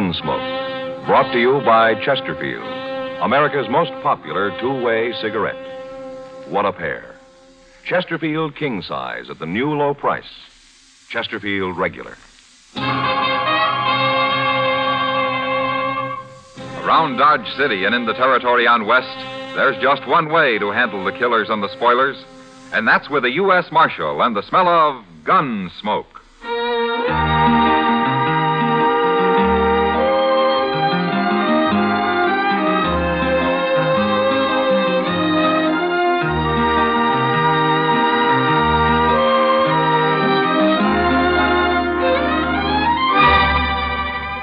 Gunsmoke. Brought to you by Chesterfield, America's most popular two way cigarette. What a pair. Chesterfield King Size at the new low price. Chesterfield Regular. Around Dodge City and in the territory on West, there's just one way to handle the killers and the spoilers, and that's with a U.S. Marshal and the smell of gun smoke.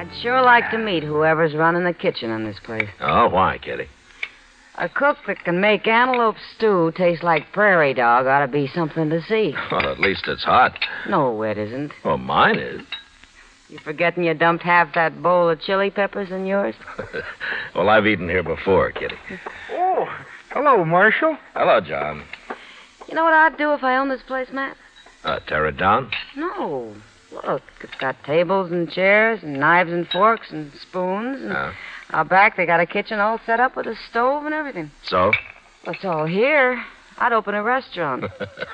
I'd sure like to meet whoever's running the kitchen in this place. Oh, why, Kitty? A cook that can make antelope stew taste like prairie dog ought to be something to see. Well, at least it's hot. No, it isn't. Well, mine is. You forgetting you dumped half that bowl of chili peppers in yours? well, I've eaten here before, Kitty. Oh, hello, Marshal. Hello, John. You know what I'd do if I owned this place, Matt? Uh, tear it down? No. Look, it's got tables and chairs and knives and forks and spoons. And Uh, out back, they got a kitchen all set up with a stove and everything. so? Well, it's all here. I'd open a restaurant.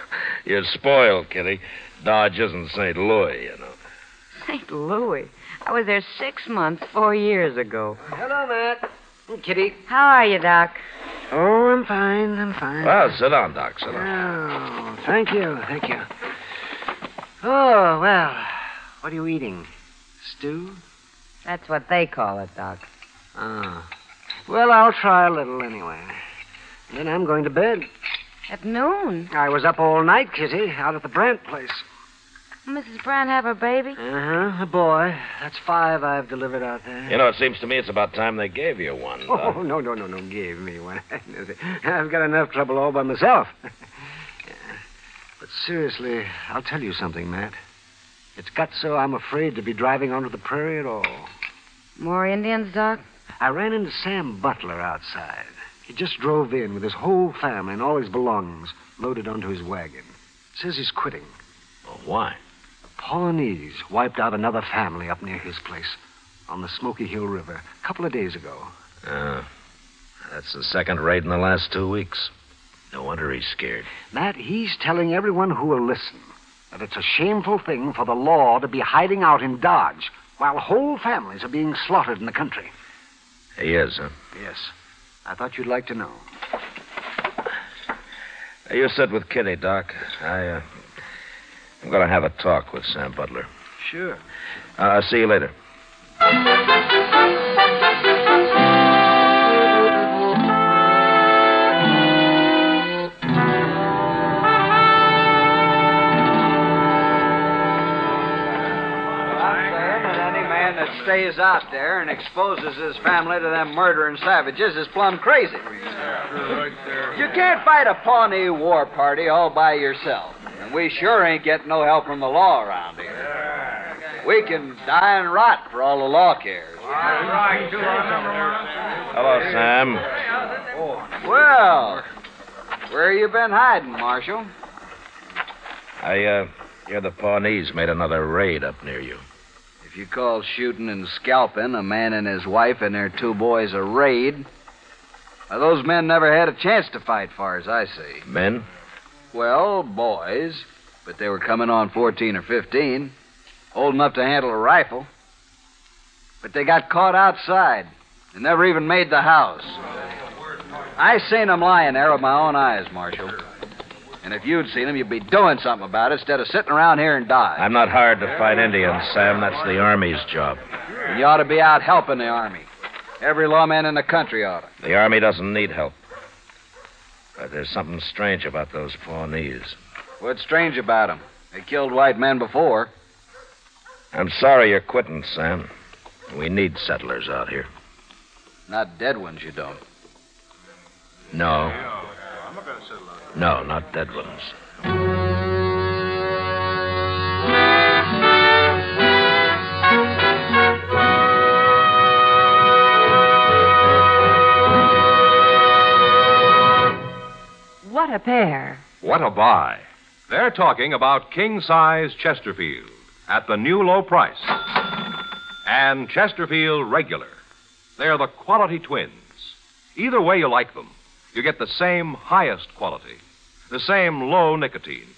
You're spoiled, Kitty. Dodge isn't St. Louis, you know. St. Louis. I was there six months, four years ago. Hello, Matt. Kitty. How are you, Doc? Oh, I'm fine. I'm fine. Well, sit down, Doc. Sit down. Oh, thank you. Thank you. Oh, well. What are you eating? Stew? That's what they call it, Doc. Ah. Well, I'll try a little anyway. Then I'm going to bed. At noon. I was up all night, Kitty, out at the Brandt place. Mrs. Brand have her baby? Uh huh. A boy. That's five I've delivered out there. You know, it seems to me it's about time they gave you one. Doc. Oh, no, no, no, no. Gave me one. I've got enough trouble all by myself. Yeah. But seriously, I'll tell you something, Matt. It's got so I'm afraid to be driving onto the prairie at all. More Indians, Doc? I ran into Sam Butler outside. He just drove in with his whole family and all his belongings loaded onto his wagon. Says he's quitting. Well, why? Pawnees wiped out another family up near his place on the Smoky Hill River a couple of days ago. Uh, that's the second raid in the last two weeks. No wonder he's scared. Matt, he's telling everyone who will listen that it's a shameful thing for the law to be hiding out in Dodge while whole families are being slaughtered in the country. He is, huh? Yes. I thought you'd like to know. Hey, you sit with Kitty, Doc. I, uh, I'm going to have a talk with Sam Butler. Sure. Uh, I'll see you later. Stays out there and exposes his family to them murdering savages is plumb crazy. You can't fight a Pawnee war party all by yourself. And we sure ain't getting no help from the law around here. We can die and rot for all the law cares. Hello, Sam. Well, where you been hiding, Marshal? I, uh, hear the Pawnees made another raid up near you. If you call shooting and scalping a man and his wife and their two boys a raid, well, those men never had a chance to fight, far as I see. Men? Well, boys, but they were coming on 14 or 15, old enough to handle a rifle. But they got caught outside and never even made the house. I seen them lying there with my own eyes, Marshal. And if you'd seen them, you'd be doing something about it instead of sitting around here and dying. I'm not hired to fight Indians, Sam. That's the Army's job. And you ought to be out helping the Army. Every lawman in the country ought to. The Army doesn't need help. But there's something strange about those Pawnees. What's strange about them? They killed white men before. I'm sorry you're quitting, Sam. We need settlers out here. Not dead ones, you don't. No. No, not dead ones. What a pair. What a buy. They're talking about king size Chesterfield at the new low price. And Chesterfield regular. They're the quality twins. Either way you like them, you get the same highest quality, the same low nicotine,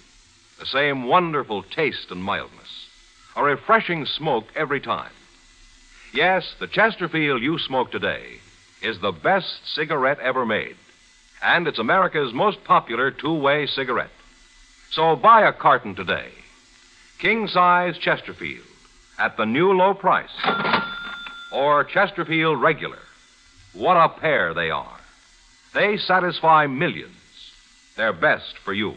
the same wonderful taste and mildness, a refreshing smoke every time. Yes, the Chesterfield you smoke today is the best cigarette ever made. And it's America's most popular two way cigarette. So buy a carton today. King size Chesterfield at the new low price. Or Chesterfield regular. What a pair they are. They satisfy millions. They're best for you.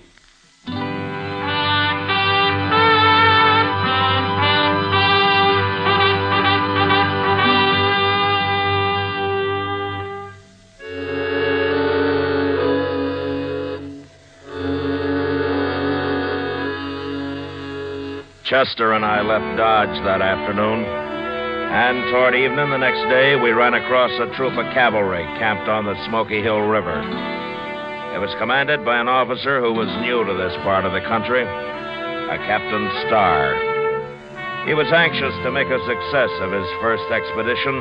Chester and I left Dodge that afternoon. And toward evening the next day, we ran across a troop of cavalry camped on the Smoky Hill River. Was commanded by an officer who was new to this part of the country, a Captain Starr. He was anxious to make a success of his first expedition,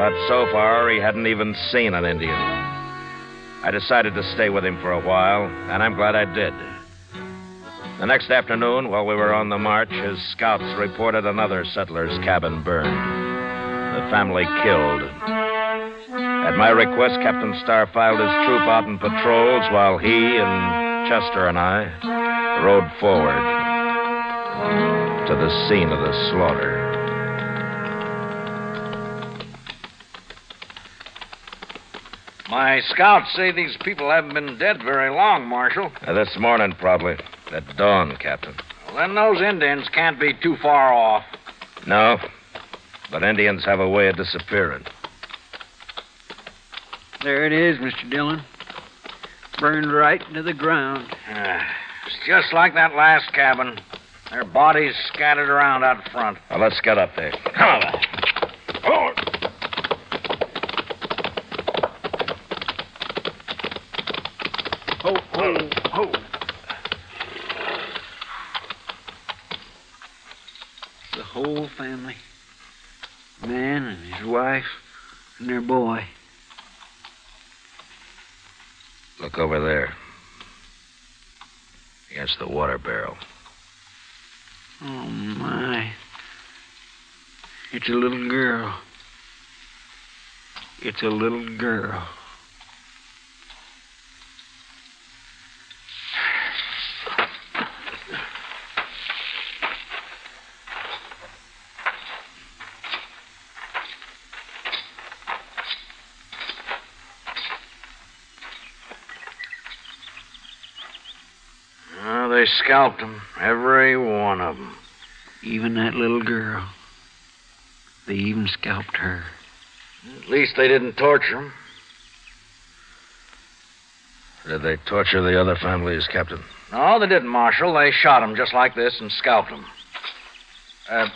but so far he hadn't even seen an Indian. I decided to stay with him for a while, and I'm glad I did. The next afternoon, while we were on the march, his scouts reported another settler's cabin burned. The family killed. At my request, Captain Starr filed his troop out in patrols while he and Chester and I rode forward to the scene of the slaughter. My scouts say these people haven't been dead very long, Marshal. Uh, this morning, probably. At dawn, Captain. Well, then those Indians can't be too far off. No, but Indians have a way of disappearing. There it is, Mr. Dillon. Burned right into the ground. Uh, it's just like that last cabin. Their bodies scattered around out front. Well, let's get up there. Come on. Oh. Ho, ho, ho. The whole family. Man and his wife and their boy. Look over there. Against the water barrel. Oh, my. It's a little girl. It's a little girl. Oh, they scalped them, every one of them. Even that little girl. They even scalped her. At least they didn't torture them. Did they torture the other families, Captain? No, they didn't, Marshal. They shot them just like this and scalped them. Uh,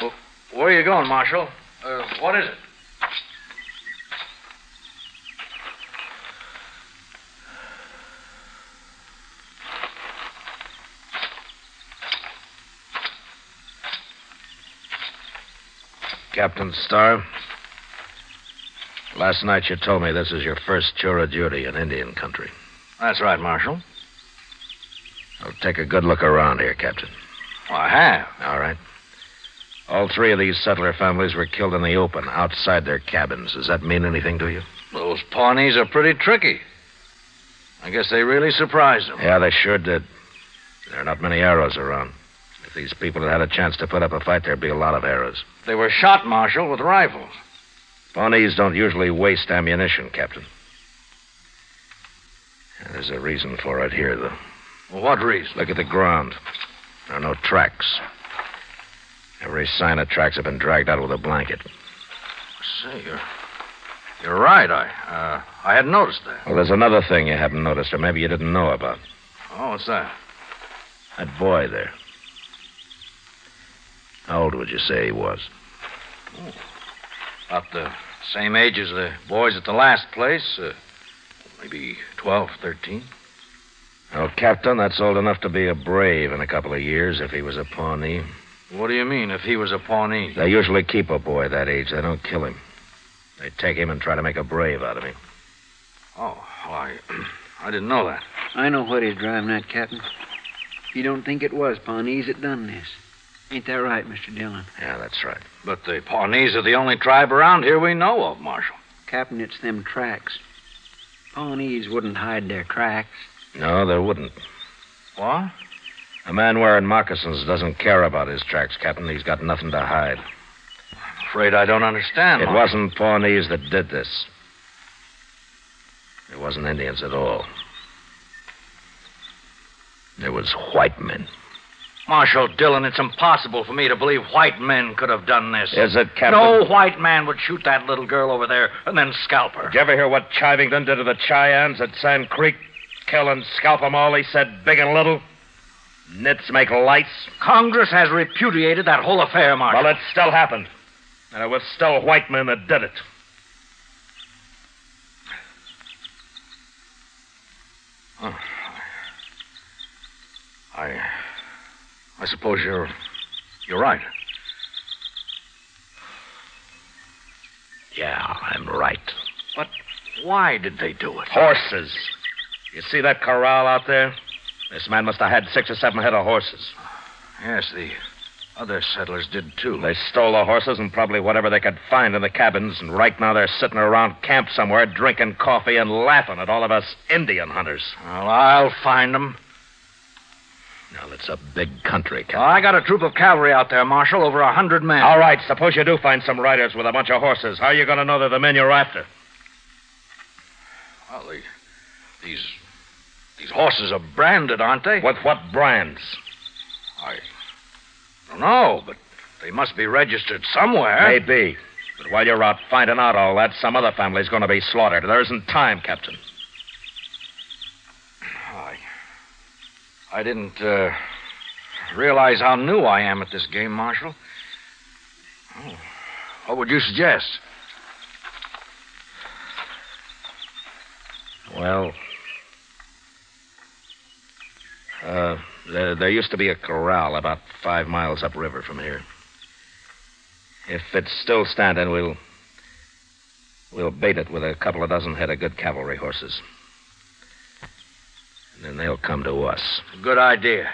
wh- where are you going, Marshal? Uh, what is it? Captain Starr, last night you told me this is your first tour of duty in Indian country. That's right, Marshal. Well, take a good look around here, Captain. Well, I have. All right. All three of these settler families were killed in the open, outside their cabins. Does that mean anything to you? Those Pawnees are pretty tricky. I guess they really surprised them. Yeah, they sure did. There are not many arrows around. If these people had had a chance to put up a fight, there'd be a lot of arrows. They were shot, Marshal, with rifles. Pawnees don't usually waste ammunition, Captain. There's a reason for it here, though. Well, what reason? Look at the ground. There are no tracks. Every sign of tracks have been dragged out with a blanket. Say, you're, you're right. I, uh, I hadn't noticed that. Well, there's another thing you haven't noticed, or maybe you didn't know about. Oh, what's that? That boy there. How old would you say he was? About the same age as the boys at the last place. Uh, maybe 12, 13. Well, Captain, that's old enough to be a brave in a couple of years if he was a Pawnee. What do you mean, if he was a Pawnee? They usually keep a boy that age. They don't kill him. They take him and try to make a brave out of him. Oh, well, I, I didn't know that. I know what he's driving at, Captain. You don't think it was Pawnees that done this. Ain't that right, Mr. Dillon? Yeah, that's right. But the Pawnees are the only tribe around here we know of, Marshal. Captain, it's them tracks. Pawnees wouldn't hide their tracks. No, they wouldn't. What? A man wearing moccasins doesn't care about his tracks, Captain. He's got nothing to hide. I'm afraid I don't understand. It Marshal. wasn't Pawnees that did this. It wasn't Indians at all. It was white men. Marshal Dillon, it's impossible for me to believe white men could have done this. Is it, Captain? No white man would shoot that little girl over there and then scalp her. Did you ever hear what Chivington did to the Cheyennes at Sand Creek? Kill and scalp 'em all, he said, big and little. Nits make lights. Congress has repudiated that whole affair, Marshal. Well, it still happened. And it was still white men that did it. I suppose you're. You're right. Yeah, I'm right. But why did they do it? Horses. You see that corral out there? This man must have had six or seven head of horses. Yes, the other settlers did too. They stole the horses and probably whatever they could find in the cabins, and right now they're sitting around camp somewhere drinking coffee and laughing at all of us Indian hunters. Well, I'll find them. Now, it's a big country, Captain. Oh, I got a troop of cavalry out there, Marshal, over a hundred men. All right, suppose you do find some riders with a bunch of horses. How are you going to know they're the men you're after? Well, the, these these horses are branded, aren't they? With what brands? I don't know, but they must be registered somewhere. Maybe. But while you're out finding out all that, some other family's going to be slaughtered. There isn't time, Captain. I I didn't uh, realize how new I am at this game, Marshal. Oh, what would you suggest? Well, uh, there, there used to be a corral about five miles upriver from here. If it's still standing, we'll we'll bait it with a couple of dozen head of good cavalry horses. And then they'll come to us. Good idea.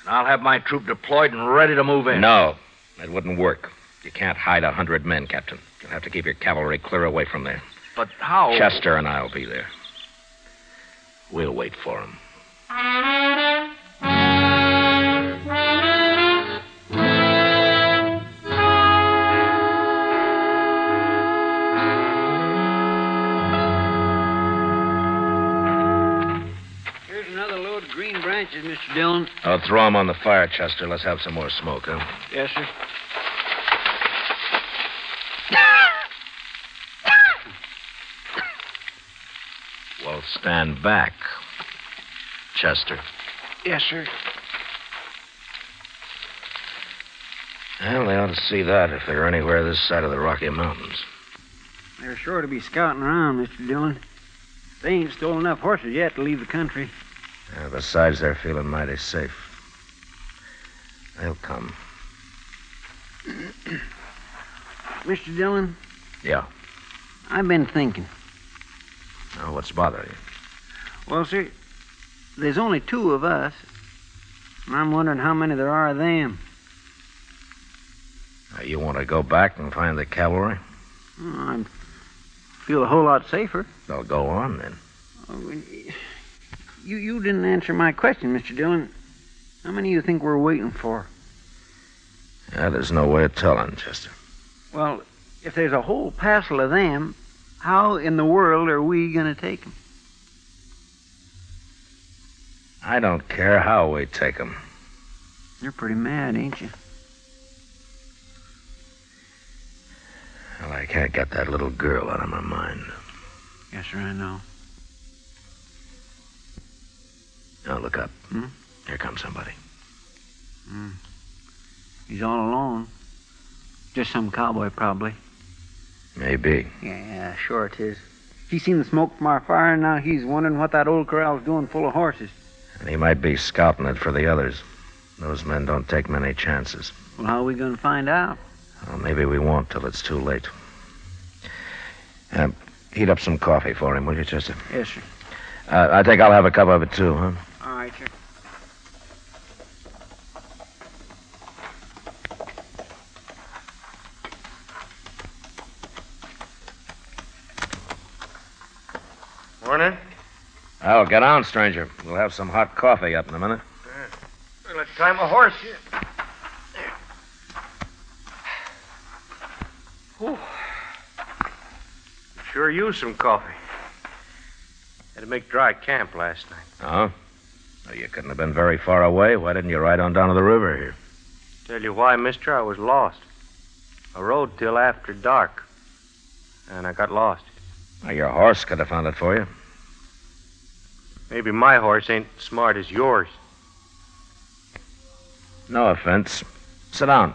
And I'll have my troop deployed and ready to move in. No, that wouldn't work. You can't hide a hundred men, Captain. You'll have to keep your cavalry clear away from there. But how? Chester and I'll be there. We'll wait for him. I'll throw 'em on the fire, Chester. Let's have some more smoke, huh? Yes, sir. Well, stand back, Chester. Yes, sir. Well, they ought to see that if they're anywhere this side of the Rocky Mountains. They're sure to be scouting around, Mr. Dillon. They ain't stolen enough horses yet to leave the country. Uh, besides, they're feeling mighty safe. They'll come. Mr. Dillon? Yeah. I've been thinking. Now, what's bothering you? Well, sir, there's only two of us. And I'm wondering how many there are of them. Uh, you want to go back and find the cavalry? Oh, I'd feel a whole lot safer. They'll go on then. Oh, you, you didn't answer my question, Mr. Dillon. How many do you think we're waiting for? Yeah, there's no way of telling, Chester. Well, if there's a whole passel of them, how in the world are we going to take 'em? I don't care how we take 'em. You're pretty mad, ain't you? Well, I can't get that little girl out of my mind. Yes, sir, I know. Now, look up. Hmm? Here comes somebody. Hmm. He's all alone. Just some cowboy, probably. Maybe. Yeah, sure it is. He's seen the smoke from our fire, and now he's wondering what that old corral's doing full of horses. And he might be scouting it for the others. Those men don't take many chances. Well, how are we going to find out? Well, maybe we won't till it's too late. Uh, heat up some coffee for him, will you, Chester? Yes, sir. Uh, I think I'll have a cup of it, too, huh? All right, sir. Morning. Oh, get on, stranger. We'll have some hot coffee up in a minute. Well, let's tie my horse here. Whew. Sure used some coffee. Had to make dry camp last night. Oh? Well, you couldn't have been very far away. Why didn't you ride on down to the river here? Tell you why, mister, I was lost. I rode till after dark. And I got lost. Well, your horse could have found it for you. Maybe my horse ain't smart as yours. No offense. Sit down.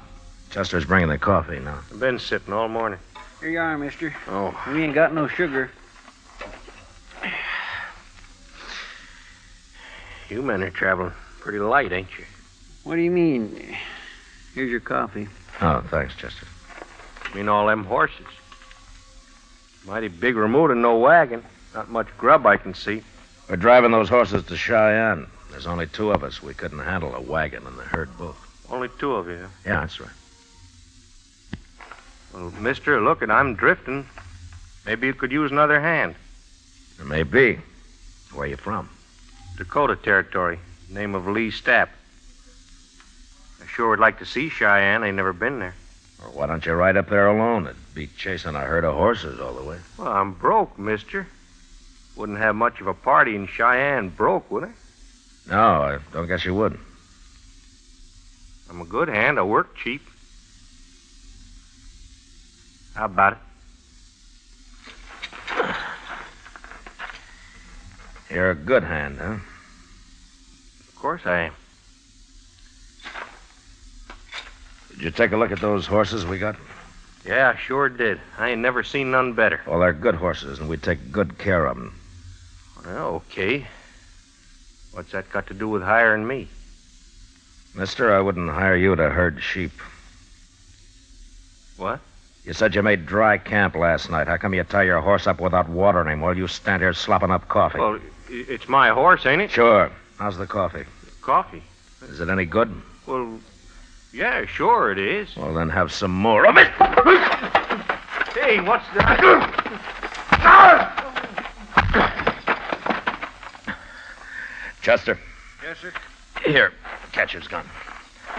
Chester's bringing the coffee now. I've been sitting all morning. Here you are, mister. Oh. We ain't got no sugar. You men are traveling pretty light, ain't you? What do you mean? Here's your coffee. Oh, thanks, Chester. I mean all them horses. Mighty big remuda and no wagon. Not much grub I can see. We're driving those horses to Cheyenne. There's only two of us. We couldn't handle a wagon and the herd both. Only two of you. Yeah, that's right. Well, mister, look, and I'm drifting. Maybe you could use another hand. There may be. Where you from? Dakota Territory. Name of Lee Stapp. I sure would like to see Cheyenne. I never been there. Or why don't you ride up there alone? It'd beat chasing a herd of horses all the way. Well, I'm broke, mister. Wouldn't have much of a party in Cheyenne broke, would I? No, I don't guess you would. I'm a good hand. I work cheap. How about it? You're a good hand, huh? Of course I am. Did you take a look at those horses we got? Yeah, I sure did. I ain't never seen none better. Well, they're good horses, and we take good care of them. Well, okay. What's that got to do with hiring me? Mister, I wouldn't hire you to herd sheep. What? You said you made dry camp last night. How come you tie your horse up without watering him while you stand here slopping up coffee? Well, it's my horse, ain't it? Sure. How's the coffee? Coffee. Is it any good? Well, yeah, sure it is. Well, then have some more of it. Hey, what's that? Chester, Yes, sir. here. Catch his gun.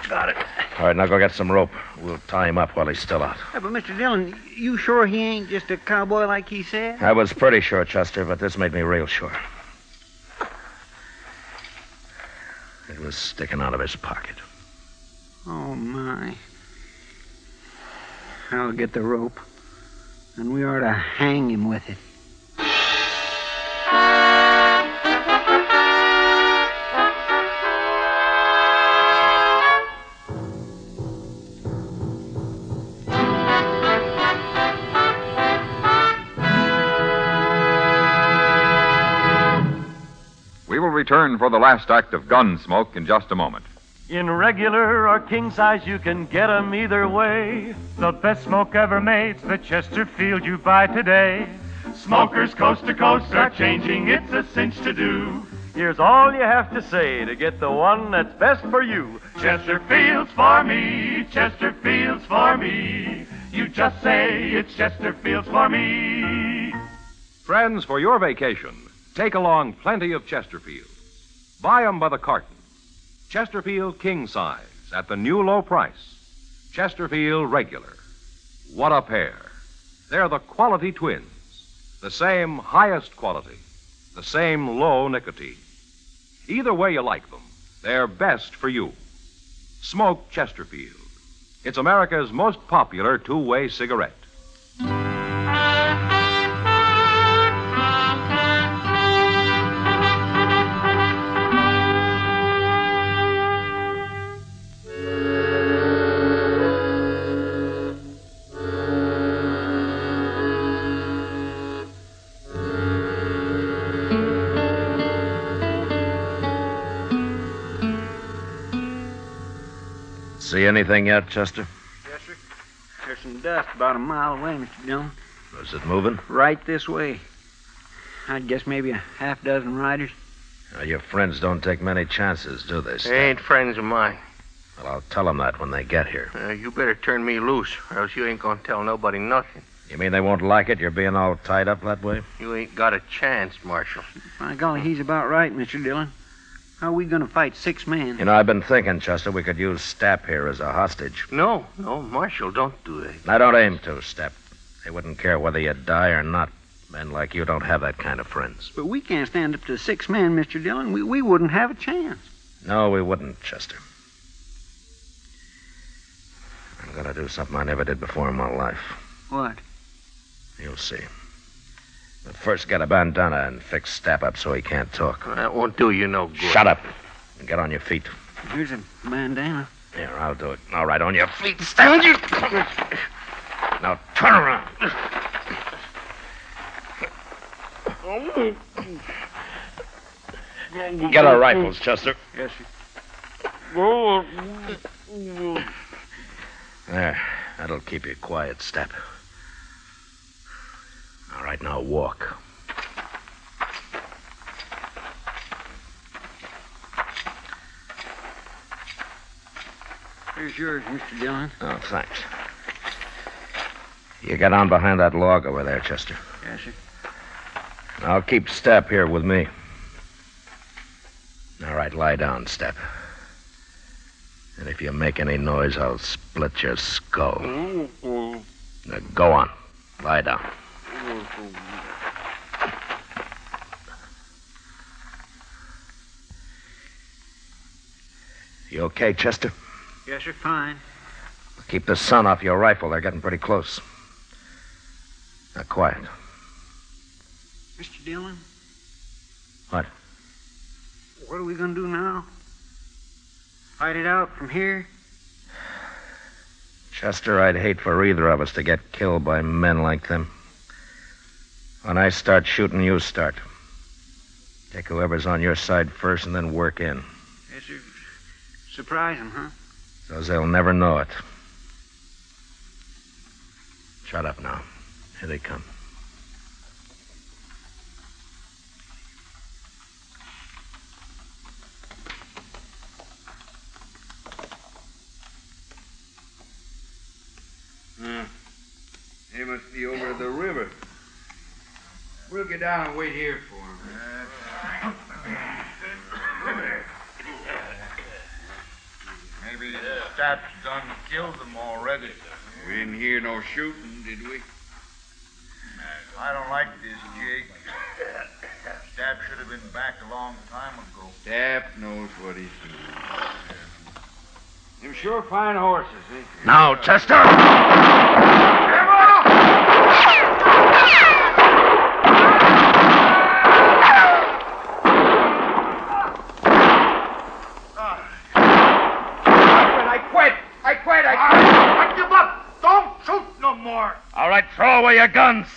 Got it. All right, now go get some rope. We'll tie him up while he's still out. Yeah, but Mr. Dillon, you sure he ain't just a cowboy like he said? I was pretty sure, Chester, but this made me real sure. It was sticking out of his pocket. Oh, my. I'll get the rope. And we ought to hang him with it. Return for the last act of Gunsmoke in just a moment. In regular or king size, you can get 'em either way. The best smoke ever made's the Chesterfield you buy today. Smokers coast to coast are changing, it's a cinch to do. Here's all you have to say to get the one that's best for you. Chesterfield's for me, Chesterfield's for me. You just say it's Chesterfield's for me. Friends, for your vacation, take along plenty of Chesterfield. Buy 'em by the carton. Chesterfield king size at the new low price. Chesterfield regular. What a pair. They're the quality twins. The same highest quality. The same low nicotine. Either way you like them, they're best for you. Smoke Chesterfield. It's America's most popular two way cigarette. See anything yet, Chester? Yes, sir. There's some dust about a mile away, Mr. Dillon. Is it moving? Right this way. I'd guess maybe a half dozen riders. Uh, your friends don't take many chances, do they? They ain't friends of mine. Well, I'll tell them that when they get here. Uh, you better turn me loose, or else you ain't gonna tell nobody nothing. You mean they won't like it? You're being all tied up that way? You ain't got a chance, Marshal. By golly, he's about right, Mr. Dillon. How are we going to fight six men? You know, I've been thinking, Chester, we could use Stapp here as a hostage. No, no, Marshal, don't do that. I don't aim to, Stapp. They wouldn't care whether you die or not. Men like you don't have that kind of friends. But we can't stand up to six men, Mr. Dillon. We, we wouldn't have a chance. No, we wouldn't, Chester. I'm going to do something I never did before in my life. What? You'll see. But first, get a bandana and fix Stapp up so he can't talk. That won't do you no good. Shut up and get on your feet. Here's a bandana. Here, I'll do it. All right, on your feet. Stand you. Now turn around. Get our rifles, Chester. Yes, sir. There. That'll keep you quiet, Stapp. Right, now walk. Here's yours, Mr. Dillon. Oh, thanks. You get on behind that log over there, Chester. Yes, sir. I'll keep Stapp here with me. All right, lie down, Stapp. And if you make any noise, I'll split your skull. Oh, oh. Now, go on. Lie down. You okay, Chester? Yes, you're Fine. Keep the sun off your rifle. They're getting pretty close. Now, quiet. Mr. Dillon? What? What are we going to do now? Fight it out from here? Chester, I'd hate for either of us to get killed by men like them. When I start shooting, you start. Take whoever's on your side first and then work in. Yes, sir. Surprise 'em, huh? So they'll never know it. Shut up now. Here they come. Hmm. They must be over the river. We'll get down and wait here for them. Maybe the Staps done killed them already. We didn't hear no shooting, did we? I don't like this, Jake. Stapp should have been back a long time ago. Stapp knows what he's doing. Them sure fine horses, eh? Now, Chester! I quit! I quit! I quit! I give up! Don't shoot no more! All right, throw away your guns.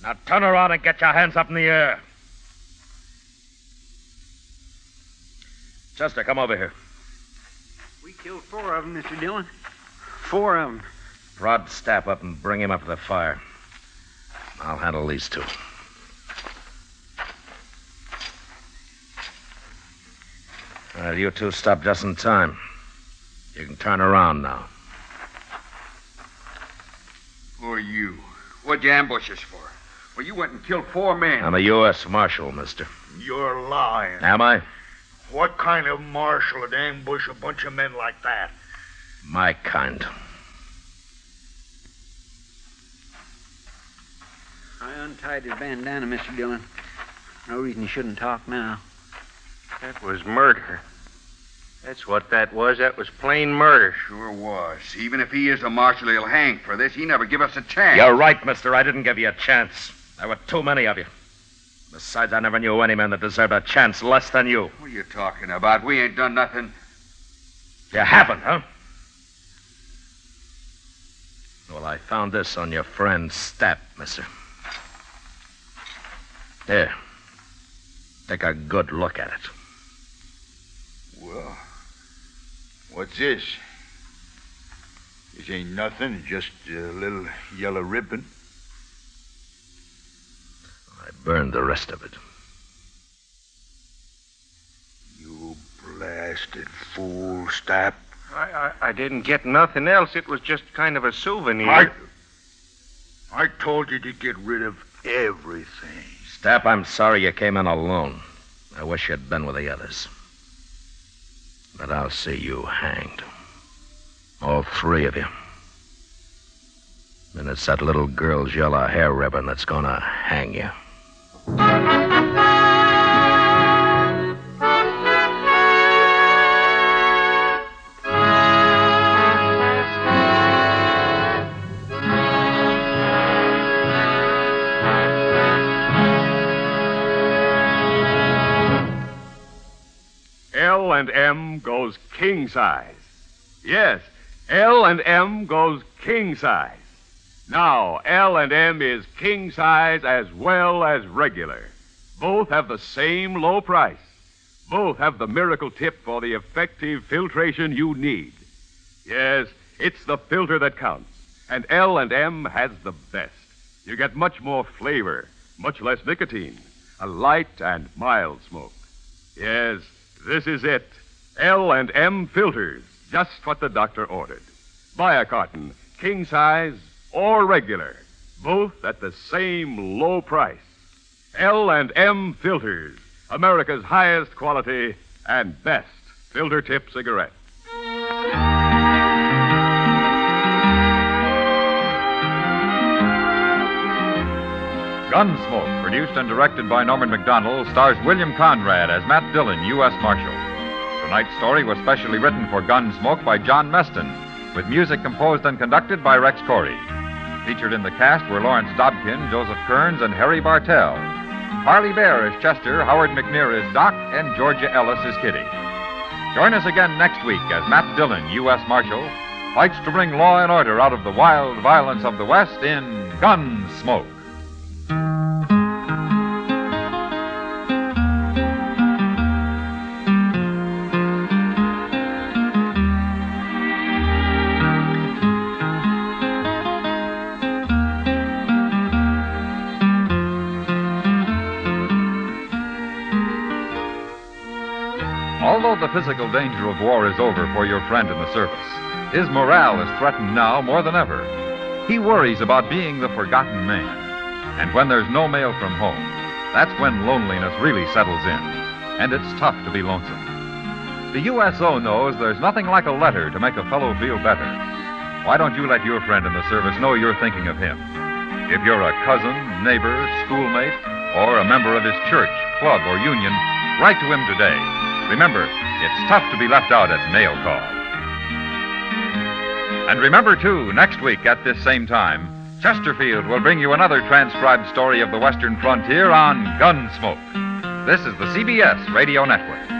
Now turn around and get your hands up in the air. Chester, come over here. We killed four of them, Mr. Dillon. Four of them. Rod Stapp up and bring him up to the fire. I'll handle these two. All right, you two stop just in time. You can turn around now. Who are you? What'd you ambush us for? Well, you went and killed four men. I'm a U.S. Marshal, mister. You're lying. Am I? What kind of marshal would ambush a bunch of men like that? My kind. I untied his bandana, Mr. Dillon. No reason you shouldn't talk now. That was murder. That's what that was. That was plain murder. Sure was. Even if he is a marshal, he'll hang for this. He never give us a chance. You're right, mister. I didn't give you a chance. There were too many of you. Besides, I never knew any man that deserved a chance less than you. What are you talking about? We ain't done nothing. You haven't, huh? Well, I found this on your friend Stapp, mister. Here. Take a good look at it. Well, what's this? This ain't nothing, just a little yellow ribbon. I burned the rest of it. You blasted fool, Stapp. I, I, I didn't get nothing else. It was just kind of a souvenir. I, I told you to get rid of everything. Stapp, I'm sorry you came in alone. I wish you'd been with the others. But I'll see you hanged. All three of you. And it's that little girl's yellow hair ribbon that's gonna hang you. L and M goes king size. Yes, L and M goes king size. Now, L and M is king size as well as regular. Both have the same low price. Both have the miracle tip for the effective filtration you need. Yes, it's the filter that counts. And L and M has the best. You get much more flavor, much less nicotine, a light and mild smoke. Yes, this is it. L and M filters, just what the doctor ordered. Buy a carton, king size or regular, both at the same low price. L and M filters, America's highest quality and best filter tip cigarette. Gunsmoke, produced and directed by Norman Macdonnell, stars William Conrad as Matt Dillon, U.S. Marshal. Tonight's story was specially written for Gunsmoke by John Meston, with music composed and conducted by Rex Koury. Featured in the cast were Lawrence Dobkin, Joseph Kearns, and Harry Bartell. Parley Baer is Chester, Howard McNear is Doc, and Georgia Ellis is Kitty. Join us again next week as Matt Dillon, U.S. Marshal, fights to bring law and order out of the wild violence of the West in Gunsmoke. Physical danger of war is over for your friend in the service, his morale is threatened now more than ever. He worries about being the forgotten man. And when there's no mail from home, that's when loneliness really settles in. And it's tough to be lonesome. The USO knows there's nothing like a letter to make a fellow feel better. Why don't you let your friend in the service know you're thinking of him? If you're a cousin, neighbor, schoolmate, or a member of his church, club, or union, write to him today. Remember, it's tough to be left out at mail call. And remember, too, next week at this same time, Chesterfield will bring you another transcribed story of the Western frontier on Gunsmoke. This is the CBS Radio Network.